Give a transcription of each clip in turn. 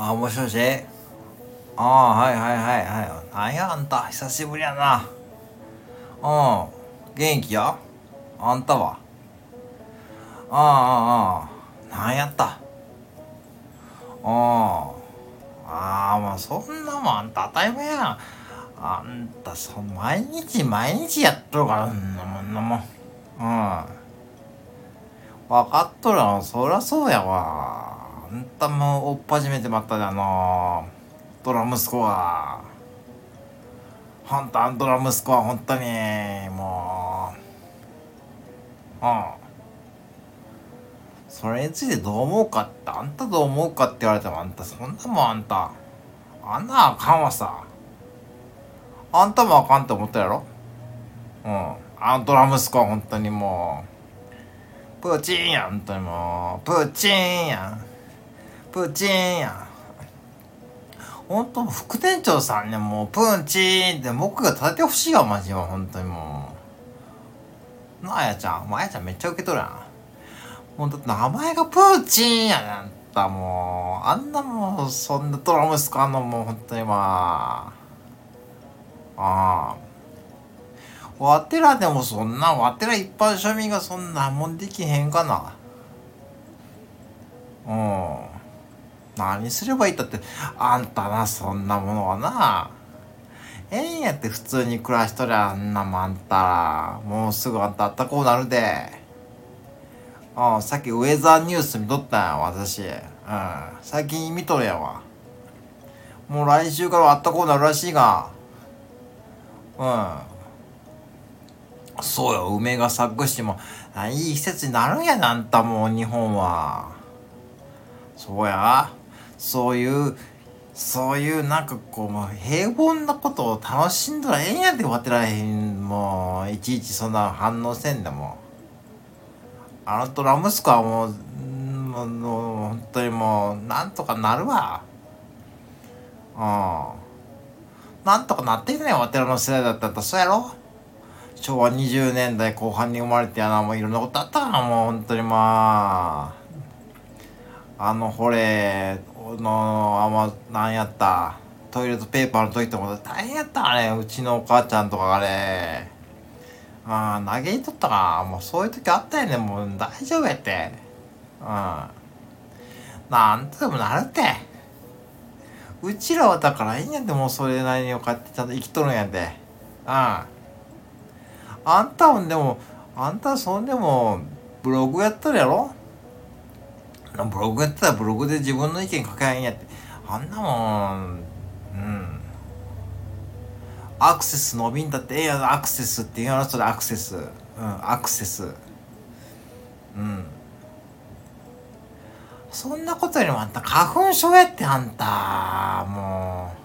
あ、もしもし？ああ、はいはいはいはい。なんやあんた、久しぶりやな。うん、元気や？あんたは？ああ、ああ、なんやった？ああ、ああ、まあそんなもんあんた当たり前やん。あんた、そ毎日毎日やっとるから、そんなもんなもん。うん。分かっとるよ。そりゃそうやわ。あんたも追っ始めてまったであのドラ息子は。ほんとあんドラ息子は本当にもう。うん。それについてどう思うかってあんたどう思うかって言われてもあんたそんなもんあんたあんなあかんわさあんたもあかんって思ったやろうんあのドラ息子は本当にもうプーチンやん。本当にもうプーチンやん。プーチンやん。本当副店長さんねもうプーチンって僕が立ててほしいわマジは本当にもう。なあやちゃん。あやちゃんめっちゃ受け取るやん。もうだって名前がプーチンやねんあんたもうあんなもうそんなドラ息子あんのもう本当にまあ。ああ。わてらでもそんなわてら一般庶民がそんなもんできへんかな。うん。何すればいいったってあんたなそんなものはな。ええんやって普通に暮らしとりゃあんなもんあんたら。もうすぐあんたあったこうなるで。ああさっきウェザーニュース見とったんや私。うん。最近見とるやわ。もう来週からあったこうなるらしいが。うん。そうよ。梅が咲くしもいい季節になるんやなあんたもう日本は。そうや。そういうそういうなんかこうもう平凡なことを楽しんだらええんやでわてらへんもういちいちそんな反応せんでも。あのドラ息子はもううんもうもう本当にもうなんとかなるわ。うん。なんとかなってんねんわてらの世代だったらそうやろ。昭和20年代後半に生まれてやなもういろんなことあったからもう本当にまあ。あのほれのあまなんやった。トイレットペーパーの時とか大変やったあれ。うちのお母ちゃんとかあれ。ああ投げいとったか。もうそういう時あったよね。もう大丈夫やって。うん。なんとでもなるって。うちらはだからいいんやでもうそれなりにこうやってちゃんと生きとるんやでうん。あんたもでもあんたそんでもブログやっとるやろ？ブログやったらブログで自分の意見書けないんやって。あんなもんうん。アクセス伸びんだってええやアクセスって言うのそれアクセス。うんアクセス。うん。そんなことよりもあんた花粉症やってあんた。もう。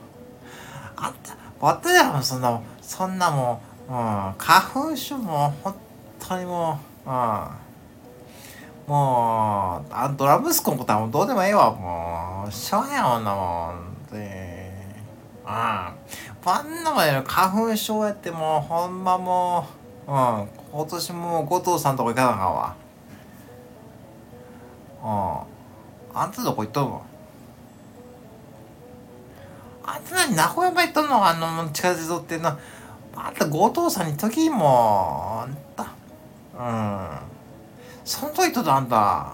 あんた私らもそんなそんなもう、うん、花粉症も本当にもううんもう、あドラ息子のことはもうどうでもええわ、もう。しょうがやもんなもん。で、うん。あんなもんや花粉症やってもう、ほんまもう、うん。今年も後藤さんとこ行かなあかんわ。うん。あんたどこ行っとんのあんた何名古屋ま行っとんの？あの、地下鉄乗ってんの？あんた後藤さんに時も、あんた。うん。その時とあんた、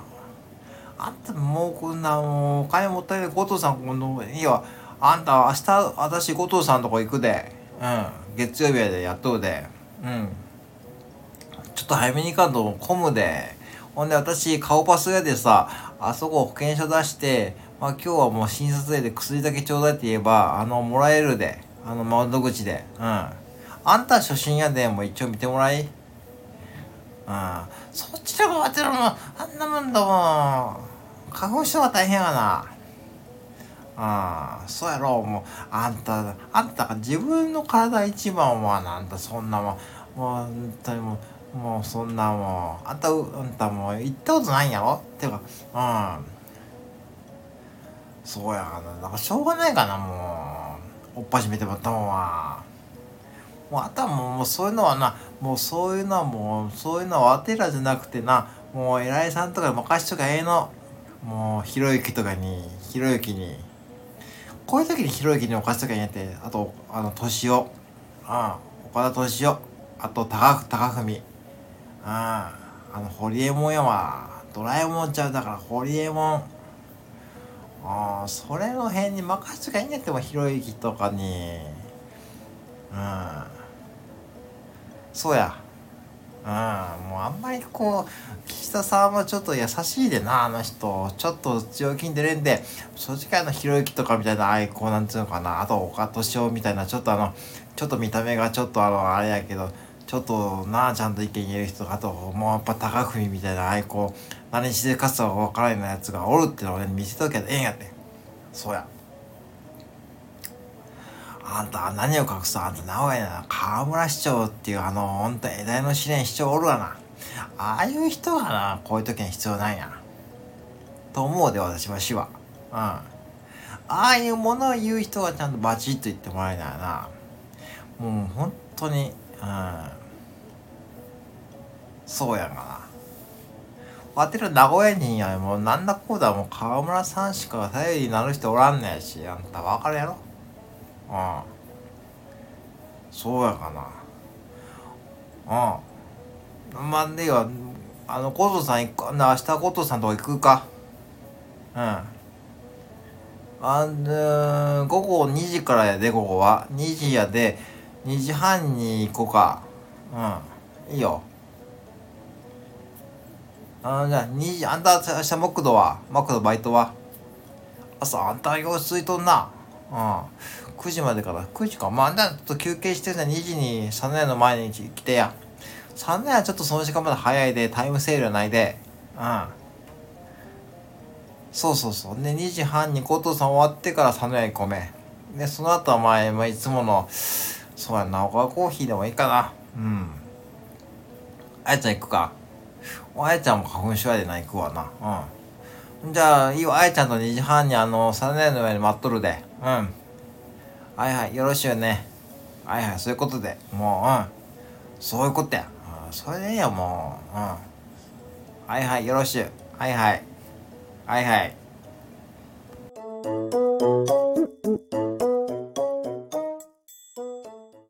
あんたもうこんなもうお金もったいない後藤さんこのいいわあんた明日私後藤さんとこ行くで。うん。月曜日やでやっとうで。うん。ちょっと早めに行かんと混むで。ほんで私顔パス屋でさあそこ保険証出してまあ今日はもう診察で薬だけちょうだいって言えばあのもらえるで。あの窓口で。うん。あんた初心やでもう一応見てもらい。うんそっちらがわてらもあんなもんだもん。花粉症は大変やな。ああそうやろ。もうあんたあんたが自分の体一番はなあんたそんなもん。もう本当にもうもうそんなもん。あんたあんたもう行ったことないんやろ。っていうかうん。そうやな。なんかしょうがないかなもう。おっぱしめてもらったもんは。もうあとはもうもうそういうのはなもうそういうのはもうそういうのはわてらじゃなくてなもう偉いさんとかに任しとかええの。もうひろゆきとかにひろゆきに。こういう時にひろゆきにお貸しとかええって。あとあの敏夫ああ岡田敏夫あと高高文。あああの堀江門やわ。ドラえもんちゃうだから堀江門。ああそれの辺に任せとかいいんやってもひろゆきとかに。うん。そうや。うんもうあんまりこう岸田さんはちょっと優しいでなあの人。ちょっと強気に出れんで正直あのひろゆきとかみたいなああいうこうなんつうのかな。あと岡敏夫みたいなちょっとあのちょっと見た目がちょっとあのあれやけどちょっとなあちゃんと意見言える人あともうやっぱ高文みたいなああいうこう何してかすか分からんようなやつがおるってのを俺に見せとけばええんやって。そうや。あんた何を隠すあんた名古屋な河村市長っていうあのほんと偉大の試練市長おるわな。ああいう人がなこういう時に必要ないな。と思うで私は死は。うん。ああいうものを言う人がちゃんとバチッと言ってもらえないな。もう本当にうん。そうやがな。わてる名古屋人やもうなんだこうだもう河村さんしか頼りになる人おらんねやしあんたわかるやろ。うんそうやかな。うんまあではあのコトさん行くな明日コトさんとこ行くか。うん。あん午後2時からやで午後は。2時やで。2時半に行こうか。うん。いいよ。あじゃあ2時あんた明日木土は？木土バイトは？朝あんたようついとんな。うん。9時までから9時か。まああんたちょっと休憩してさ2時にサネの前に来てや。サネはちょっとその時間まで早いでタイムセールはないで。うん。そうそうそう。で2時半に後藤さん終わってからサネ行こめ。でその後は前、まあ、いつものそうやなおかコーヒーでもいいかな。うん。あやちゃん行くか。あやちゃんも花粉症やでな行くわな。うん。じゃあいいわ。あやちゃんと2時半にあのサネの上に待っとるで。うん。はいはいよろしゅうね。はいはいそういうことで。もううん。そういうことや、うん、それでいいよもう。うん。はいはいよろしゅう。はいはい。はいはい。